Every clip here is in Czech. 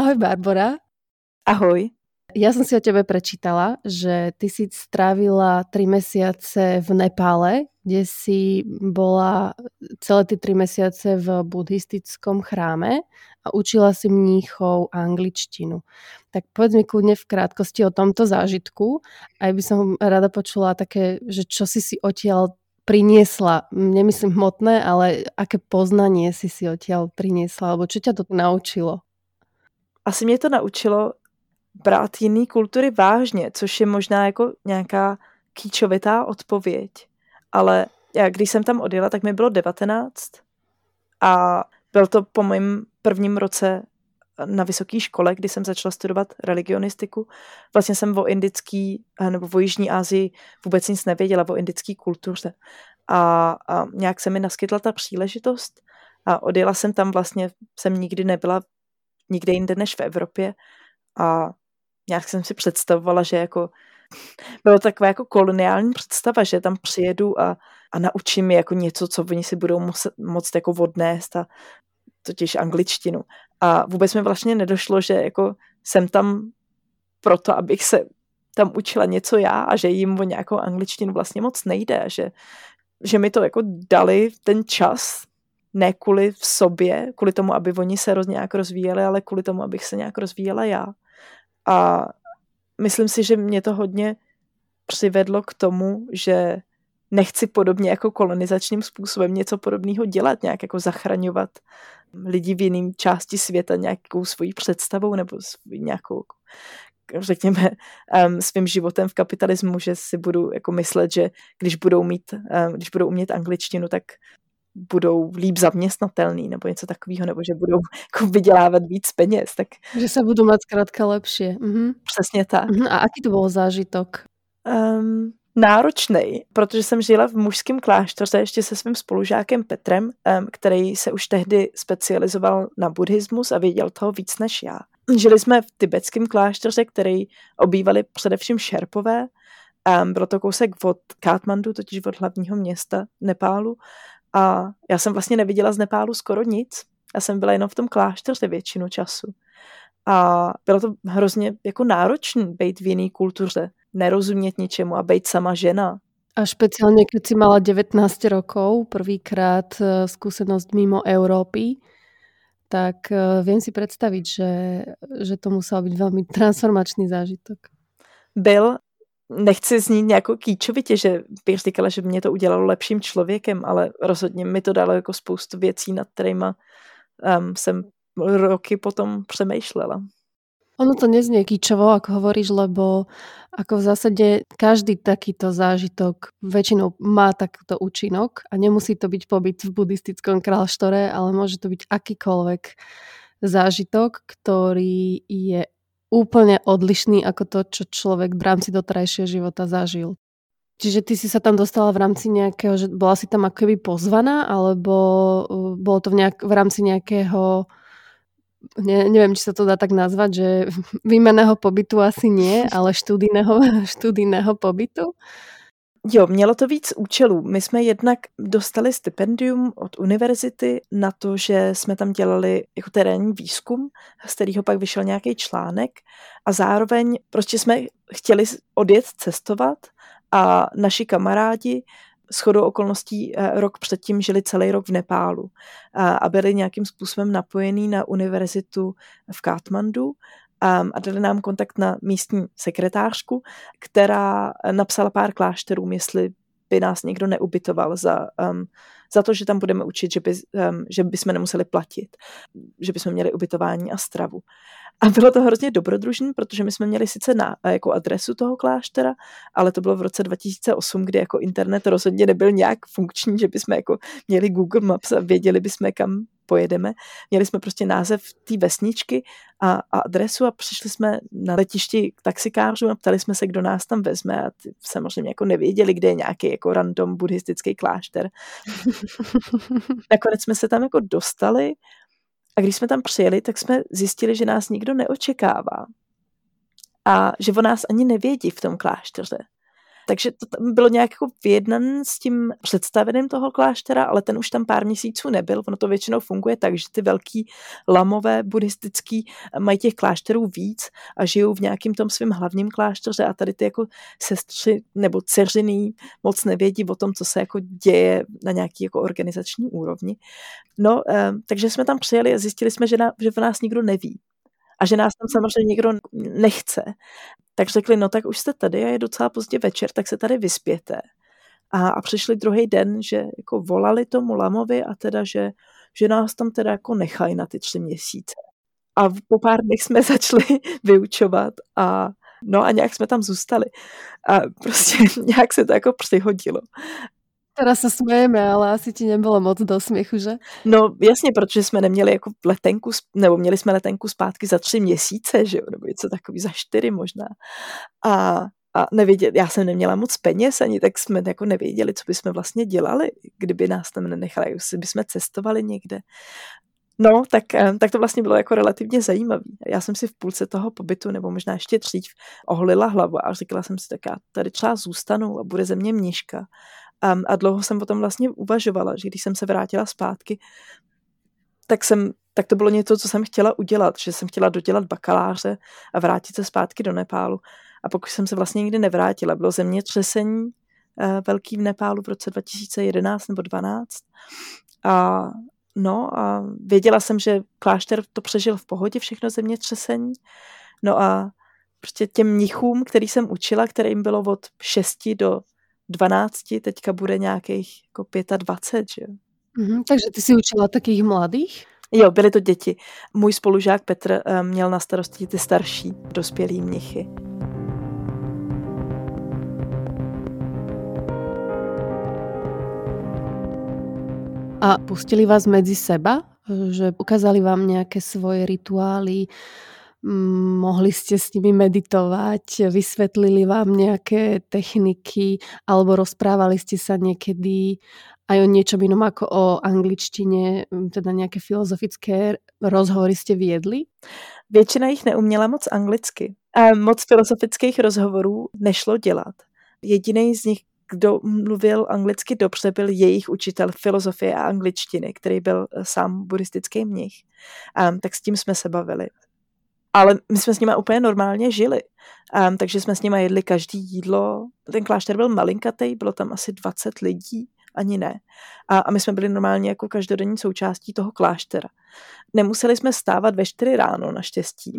Ahoj Barbara. Ahoj. Ja som si o tebe prečítala, že ty si strávila tri mesiace v Nepále, kde si bola celé ty tri mesiace v buddhistickom chráme a učila si mníchov angličtinu. Tak povedz mi kľudne v krátkosti o tomto zážitku. Aj by som rada počula také, že čo si si odtiaľ priniesla, nemyslím hmotné, ale aké poznanie si si odtiaľ priniesla, alebo čo ťa to naučilo? Asi mě to naučilo brát jiný kultury vážně, což je možná jako nějaká kýčovitá odpověď. Ale já, když jsem tam odjela, tak mi bylo 19 a byl to po mém prvním roce na vysoké škole, kdy jsem začala studovat religionistiku. Vlastně jsem o indický nebo o Jižní Asii vůbec nic nevěděla, o indické kultuře. A, a nějak se mi naskytla ta příležitost a odjela jsem tam vlastně, jsem nikdy nebyla nikde jinde než v Evropě a nějak jsem si představovala, že jako bylo taková jako koloniální představa, že tam přijedu a, a naučím je jako něco, co oni si budou muset, moct jako odnést a totiž angličtinu. A vůbec mi vlastně nedošlo, že jako jsem tam proto, abych se tam učila něco já a že jim o nějakou angličtinu vlastně moc nejde, že, že mi to jako dali ten čas, ne kvůli v sobě, kvůli tomu, aby oni se roz, nějak rozvíjeli, ale kvůli tomu, abych se nějak rozvíjela já. A myslím si, že mě to hodně přivedlo k tomu, že nechci podobně jako kolonizačním způsobem něco podobného dělat, nějak jako zachraňovat lidi v jiném části světa nějakou svojí představou nebo svojí nějakou řekněme, um, svým životem v kapitalismu, že si budu jako myslet, že když budou mít, um, když budou umět angličtinu, tak budou líp zaměstnatelný nebo něco takového, nebo že budou jako vydělávat víc peněz. Tak... Že se budou mít zkrátka lepší. Mhm. Přesně tak. Mhm. A aký to byl zážitok? Um, náročný, protože jsem žila v mužském kláštoře ještě se svým spolužákem Petrem, um, který se už tehdy specializoval na buddhismus a věděl toho víc než já. Žili jsme v tibetském kláštoře, který obývali především šerpové. Um, bylo to kousek od Katmandu, totiž od hlavního města Nepálu. A já jsem vlastně neviděla z Nepálu skoro nic. Já jsem byla jenom v tom klášteře většinu času. A bylo to hrozně jako náročné být v jiné kultuře, nerozumět ničemu a být sama žena. A speciálně, když si mala 19 rokov, prvýkrát eh, zkušenost mimo Európy, tak eh, vím si představit, že, že to musel být velmi transformačný zážitok. Byl nechci znít nějakou kýčovitě, že bych říkala, že mě to udělalo lepším člověkem, ale rozhodně mi to dalo jako spoustu věcí, nad kterými um, jsem roky potom přemýšlela. Ono to neznie kýčovo, ako hovoríš, lebo ako v zásade každý takýto zážitok väčšinou má takýto účinok a nemusí to byť pobyt v buddhistickom kráľštore, ale môže to byť akýkoľvek zážitok, ktorý je úplne odlišný ako to, čo človek v rámci doterajšieho života zažil. Čiže ty si sa tam dostala v rámci nejakého, že bola si tam akoby pozvaná, alebo uh, bolo to v, nejak, v rámci nejakého, ne, neviem, či sa to dá tak nazvať, že výmeného pobytu asi nie, ale študijného, študijného pobytu? Jo, mělo to víc účelů. My jsme jednak dostali stipendium od univerzity na to, že jsme tam dělali jako terénní výzkum, z kterého pak vyšel nějaký článek a zároveň prostě jsme chtěli odjet cestovat a naši kamarádi shodou okolností eh, rok předtím žili celý rok v Nepálu a byli nějakým způsobem napojení na univerzitu v Katmandu um, a dali nám kontakt na místní sekretářku, která napsala pár klášterům, jestli by nás někdo neubytoval za, um, za to, že tam budeme učit, že by, um, že by jsme nemuseli platit, že by jsme měli ubytování a stravu. A bylo to hrozně dobrodružné, protože my jsme měli sice na, jako adresu toho kláštera, ale to bylo v roce 2008, kdy jako internet rozhodně nebyl nějak funkční, že bychom jako měli Google Maps a věděli bychom, kam pojedeme. Měli jsme prostě název té vesničky a, a adresu a přišli jsme na letišti k taxikářům a ptali jsme se, kdo nás tam vezme a ty samozřejmě jako nevěděli, kde je nějaký jako random buddhistický klášter. Nakonec jsme se tam jako dostali a když jsme tam přijeli, tak jsme zjistili, že nás nikdo neočekává a že o nás ani nevědí v tom klášteře. Takže to tam bylo nějak jako vyjednan s tím představeným toho kláštera, ale ten už tam pár měsíců nebyl. Ono to většinou funguje tak, že ty velký lamové buddhistický mají těch klášterů víc a žijou v nějakém tom svém hlavním klášteře a tady ty jako sestři nebo dceřiný moc nevědí o tom, co se jako děje na nějaký jako organizační úrovni. No, eh, takže jsme tam přijeli a zjistili jsme, že, na, že v nás nikdo neví a že nás tam samozřejmě nikdo nechce. Tak řekli, no tak už jste tady a je docela pozdě večer, tak se tady vyspěte. A, a přišli druhý den, že jako volali tomu Lamovi a teda, že, že nás tam teda jako nechají na ty tři měsíce. A po pár dnech jsme začali vyučovat a no a nějak jsme tam zůstali. A prostě nějak se to jako přihodilo. Teraz se smejeme, ale asi ti nebylo moc do směchu, že? No jasně, protože jsme neměli jako letenku, nebo měli jsme letenku zpátky za tři měsíce, že jo, nebo něco takový, za čtyři možná. A, a nevěděli, já jsem neměla moc peněz ani, tak jsme jako nevěděli, co bychom vlastně dělali, kdyby nás tam nenechali, jestli bychom cestovali někde. No, tak, eh, tak to vlastně bylo jako relativně zajímavé. Já jsem si v půlce toho pobytu, nebo možná ještě dřív, oholila hlavu a říkala jsem si, tak já tady třeba zůstanu a bude ze mě mniška. A, a dlouho jsem potom vlastně uvažovala, že když jsem se vrátila zpátky, tak jsem tak to bylo něco, co jsem chtěla udělat, že jsem chtěla dodělat bakaláře a vrátit se zpátky do Nepálu. A pokud jsem se vlastně nikdy nevrátila, bylo zemětřesení uh, velký v Nepálu v roce 2011 nebo 12. A no a věděla jsem, že klášter to přežil v pohodě, všechno zemětřesení. No a prostě těm mnichům, který jsem učila, kterým bylo od 6 do 12, teďka bude nějakých jako 25, že jo. Mm-hmm, takže ty si učila takých mladých? Jo, byly to děti. Můj spolužák Petr um, měl na starosti ty starší dospělí mnichy. A pustili vás mezi seba? Že ukázali vám nějaké svoje rituály, mohli ste s nimi meditovať, vysvetlili vám nejaké techniky alebo rozprávali ste sa niekedy aj o niečom inom ako o angličtine, teda nejaké filozofické rozhovory ste viedli? Většina jich neuměla moc anglicky. A moc filozofických rozhovorů nešlo dělat. Jediný z nich, kdo mluvil anglicky dobře, byl jejich učitel filozofie a angličtiny, který byl sám buddhistický mnich. A, tak s tím jsme se bavili ale my jsme s nimi úplně normálně žili. Um, takže jsme s nimi jedli každý jídlo. Ten klášter byl malinkatý, bylo tam asi 20 lidí, ani ne. A, a my jsme byli normálně jako každodenní součástí toho kláštera. Nemuseli jsme stávat ve 4 ráno, naštěstí,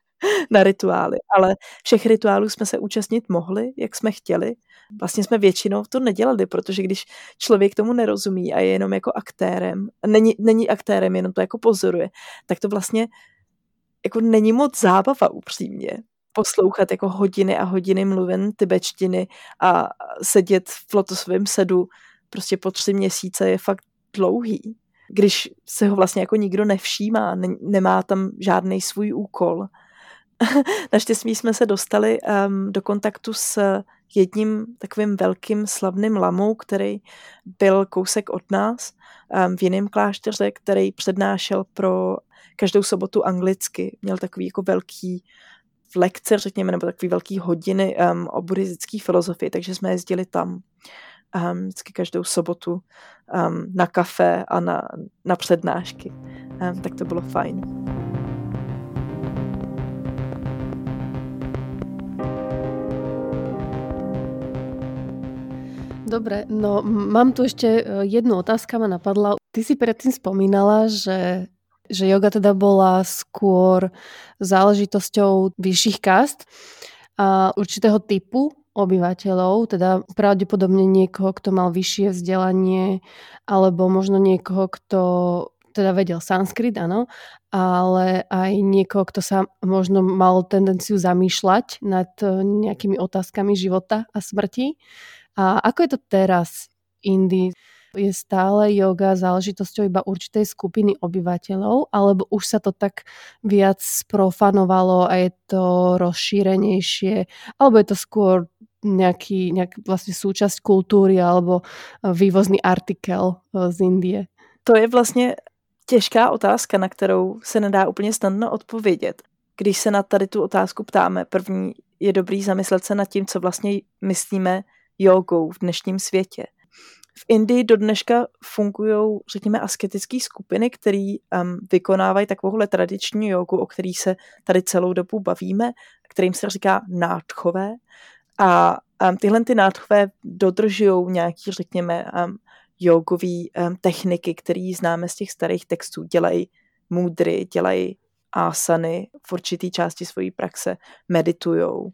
na rituály, ale všech rituálů jsme se účastnit mohli, jak jsme chtěli. Vlastně jsme většinou to nedělali, protože když člověk tomu nerozumí a je jenom jako aktérem, není, není aktérem, jenom to jako pozoruje, tak to vlastně jako není moc zábava upřímně poslouchat jako hodiny a hodiny mluvin tibetštiny a sedět v lotosovém sedu prostě po tři měsíce je fakt dlouhý. Když se ho vlastně jako nikdo nevšímá, ne, nemá tam žádný svůj úkol. Naštěstí jsme se dostali um, do kontaktu s jedním takovým velkým slavným lamou, který byl kousek od nás um, v jiném klášteře, který přednášel pro každou sobotu anglicky. Měl takový jako velký lekce, řekněme, nebo takový velký hodiny um, o buddhistické filozofii, takže jsme jezdili tam um, vždycky každou sobotu um, na kafe a na, na přednášky. Um, tak to bylo fajn. Dobre, no mám tu ešte eh, jednu otázka ma napadla. Ty si predtým spomínala, že že yoga teda bola skôr záležitosťou vyšších kast a určitého typu obyvateľov, teda pravdepodobne niekoho, kto mal vyššie vzdelanie, alebo možno niekoho, kto teda vedel sanskrit, áno, ale aj niekoho, kto sa možno mal tendenciu zamýšľať nad nejakými otázkami života a smrti. A ako je to teraz Indii? Je stále yoga záležitosťou iba určitej skupiny obyvateľov, alebo už sa to tak viac sprofanovalo a je to rozšírenejšie, alebo je to skôr nejaký, nejak vlastne súčasť kultúry alebo e, vývozný artikel e, z Indie? To je vlastně těžká otázka, na kterou se nedá úplně snadno odpovědět. Když se na tady tu otázku ptáme, první je dobrý zamyslet se nad tím, co vlastně myslíme jogou v dnešním světě. V Indii do dneška fungují, řekněme, asketické skupiny, které um, vykonávají takovouhle tradiční jogu, o který se tady celou dobu bavíme, kterým se říká nádchové. A um, tyhle ty nádchové dodržují nějaký, řekněme, um, jogový um, techniky, které známe z těch starých textů. Dělají můdry, dělají asany v určitý části svojí praxe, meditujou,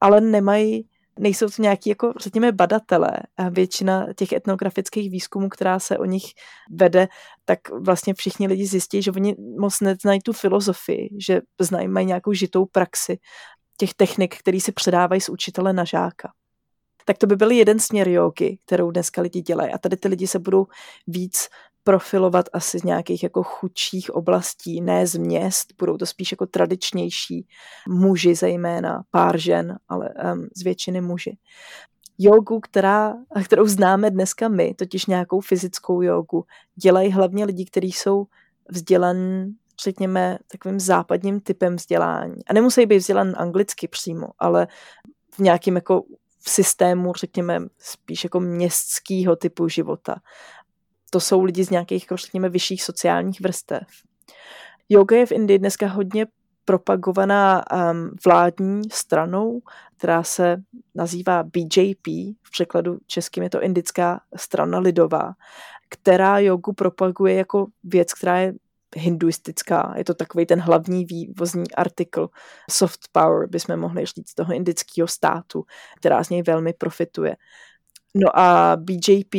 ale nemají nejsou to nějaký, jako řekněme, badatelé. A většina těch etnografických výzkumů, která se o nich vede, tak vlastně všichni lidi zjistí, že oni moc neznají tu filozofii, že znají, mají nějakou žitou praxi těch technik, které se předávají z učitele na žáka. Tak to by byl jeden směr jogy, kterou dneska lidi dělají. A tady ty lidi se budou víc profilovat asi z nějakých jako chudších oblastí, ne z měst, budou to spíš jako tradičnější muži zejména, pár žen, ale um, z většiny muži. Jogu, která, kterou známe dneska my, totiž nějakou fyzickou jogu, dělají hlavně lidi, kteří jsou vzdělaní řekněme, takovým západním typem vzdělání. A nemusí být vzdělan anglicky přímo, ale v nějakém jako v systému, řekněme, spíš jako městského typu života to jsou lidi z nějakých, jako řekněme, vyšších sociálních vrstev. Yoga je v Indii dneska hodně propagovaná um, vládní stranou, která se nazývá BJP, v překladu českým je to Indická strana lidová, která jogu propaguje jako věc, která je hinduistická. Je to takový ten hlavní vývozní artikl soft power, bychom mohli říct, toho indického státu, která z něj velmi profituje. No a BJP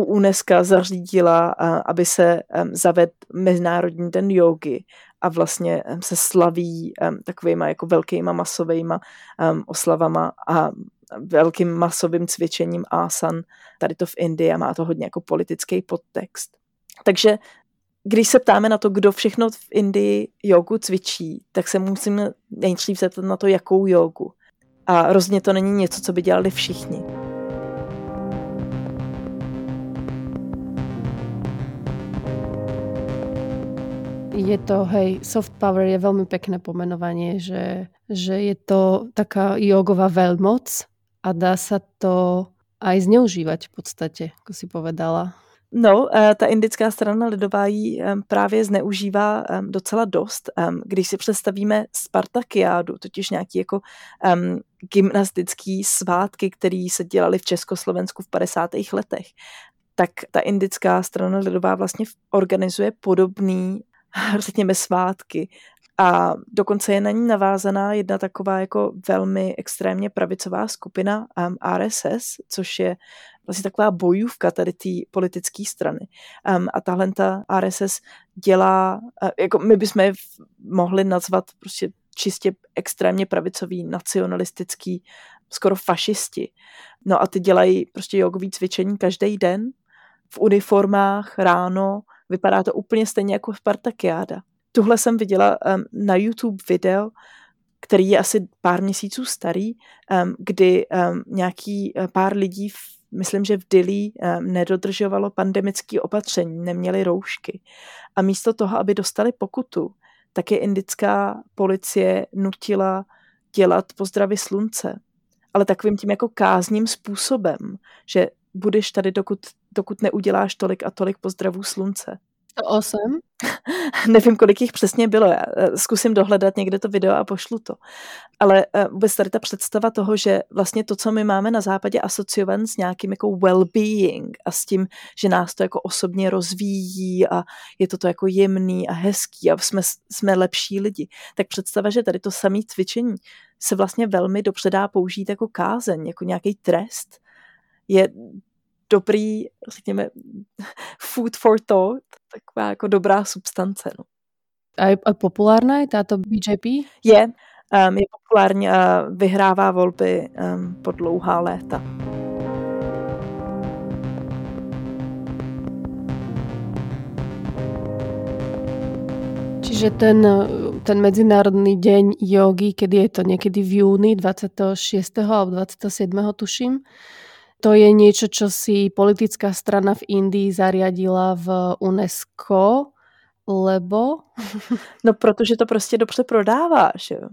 u UNESCO zařídila, aby se zaved mezinárodní den jogy a vlastně se slaví takovýma jako velkýma masovýma oslavama a velkým masovým cvičením asan tady to v Indii a má to hodně jako politický podtext. Takže když se ptáme na to, kdo všechno v Indii jogu cvičí, tak se musíme nejdřív zeptat na to, jakou jogu. A rozhodně to není něco, co by dělali všichni. Je to, hej, soft power je veľmi pekné pomenovanie, že, že je to taká jogová veľmoc a dá sa to aj zneužívať v podstate, ako si povedala. No, eh, ta indická strana lidová ji právě zneužívá docela dost. Když si představíme Spartakiádu, totiž nějaký jako gymnastický svátky, které se dělaly v Československu v 50. letech, tak ta indická strana lidová vlastně organizuje podobný řekněme, svátky. A dokonce je na ní navázaná jedna taková jako velmi extrémně pravicová skupina um, RSS, což je vlastně taková bojůvka tady té politické strany. Um, a tahle ta RSS dělá, uh, jako my bychom je mohli nazvat prostě čistě extrémně pravicový, nacionalistický, skoro fašisti. No a ty dělají prostě jogový cvičení každý den v uniformách ráno, Vypadá to úplně stejně jako Spartakiáda. Tuhle jsem viděla um, na YouTube video, který je asi pár měsíců starý, um, kdy um, nějaký uh, pár lidí, v, myslím, že v Dili um, nedodržovalo pandemické opatření, neměli roušky. A místo toho, aby dostali pokutu, tak je indická policie nutila dělat pozdravy slunce. Ale takovým tím jako kázním způsobem, že budeš tady, dokud, dokud neuděláš tolik a tolik pozdravů slunce. 108? Nevím, kolik jich přesně bylo. Já eh, zkusím dohledat někde to video a pošlu to. Ale eh, vůbec tady ta představa toho, že vlastně to, co my máme na západě asociované s nějakým jako well-being a s tím, že nás to jako osobně rozvíjí a je to to jako jemný a hezký a jsme, jsme lepší lidi, tak představa, že tady to samé cvičení se vlastně velmi dobře dá použít jako kázeň, jako nějaký trest, je dobrý, řekněme, food for thought, taková jako dobrá substance. No. A je populárná je táto BJP? Je, um, je populární a vyhrává volby um, po dlouhá léta. Čiže ten, ten Medzinárodný deň jogy, kedy je to niekedy v júni 26. alebo 27. tuším, to je niečo, čo si politická strana v Indii zariadila v UNESCO, lebo... No, protože to prostě dobře prodává, že jo.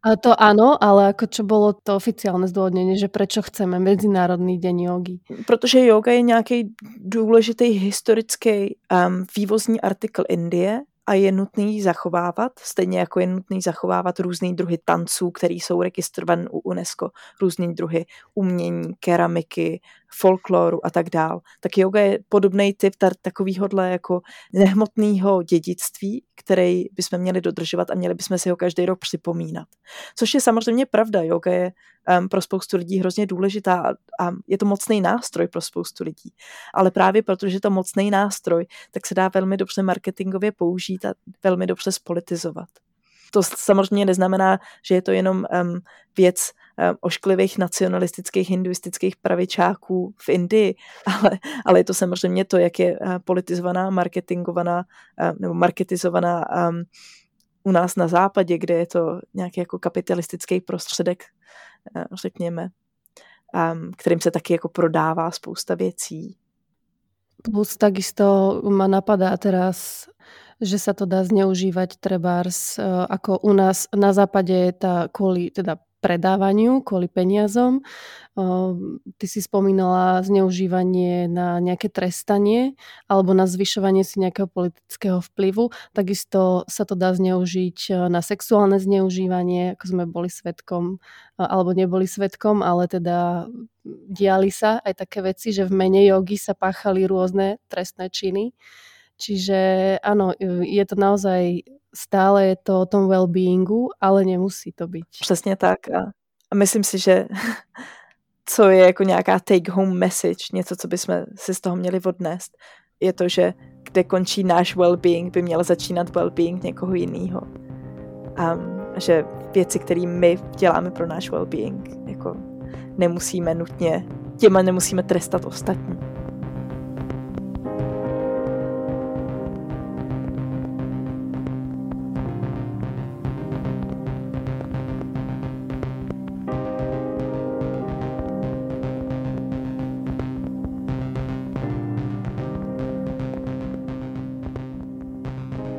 A to áno, ale ako čo bolo to oficiálne zdôvodnenie, že prečo chceme Mezinárodný deň jogy? Protože yoga je nějaký důležitý historický um, vývozní artikl Indie a je nutný zachovávat, stejně jako je nutný zachovávat různé druhy tanců, které jsou registrované u UNESCO, různé druhy umění, keramiky, folkloru a tak dál. Tak yoga je podobný typ takovýhodle jako nehmotného dědictví, který bychom měli dodržovat a měli bychom si ho každý rok připomínat. Což je samozřejmě pravda, yoga je um, pro spoustu lidí hrozně důležitá a, a je to mocný nástroj pro spoustu lidí. Ale právě protože je to mocný nástroj, tak se dá velmi dobře marketingově použít a velmi dobře spolitizovat. To samozřejmě neznamená, že je to jenom um, věc ošklivých nacionalistických hinduistických pravičáků v Indii, ale, ale je to samozřejmě to, jak je uh, politizovaná, marketingovaná uh, nebo marketizovaná um, u nás na západě, kde je to nějaký jako kapitalistický prostředek, řekněme, um, kterým se taky jako prodává spousta věcí. Plus takisto ma napadá teraz že sa to dá zneužívať trebárs ako u nás na západe je tá kvôli teda predávaniu, kvôli peniazom. E, ty si spomínala zneužívanie na nejaké trestanie alebo na zvyšovanie si nejakého politického vplyvu. Takisto sa to dá zneužiť e, na sexuálne zneužívanie, ako sme boli svetkom alebo neboli svetkom, ale teda diali sa aj také veci, že v mene jogy sa páchali rôzne trestné činy. Čiže áno, je to naozaj stále je to o tom well-beingu, ale nemusí to být. Přesně tak a, a myslím si, že co je jako nějaká take home message, něco, co bychom si z toho měli odnést, je to, že kde končí náš well-being, by měl začínat well-being někoho jiného. A že věci, které my děláme pro náš well-being, jako nemusíme nutně, těma nemusíme trestat ostatní.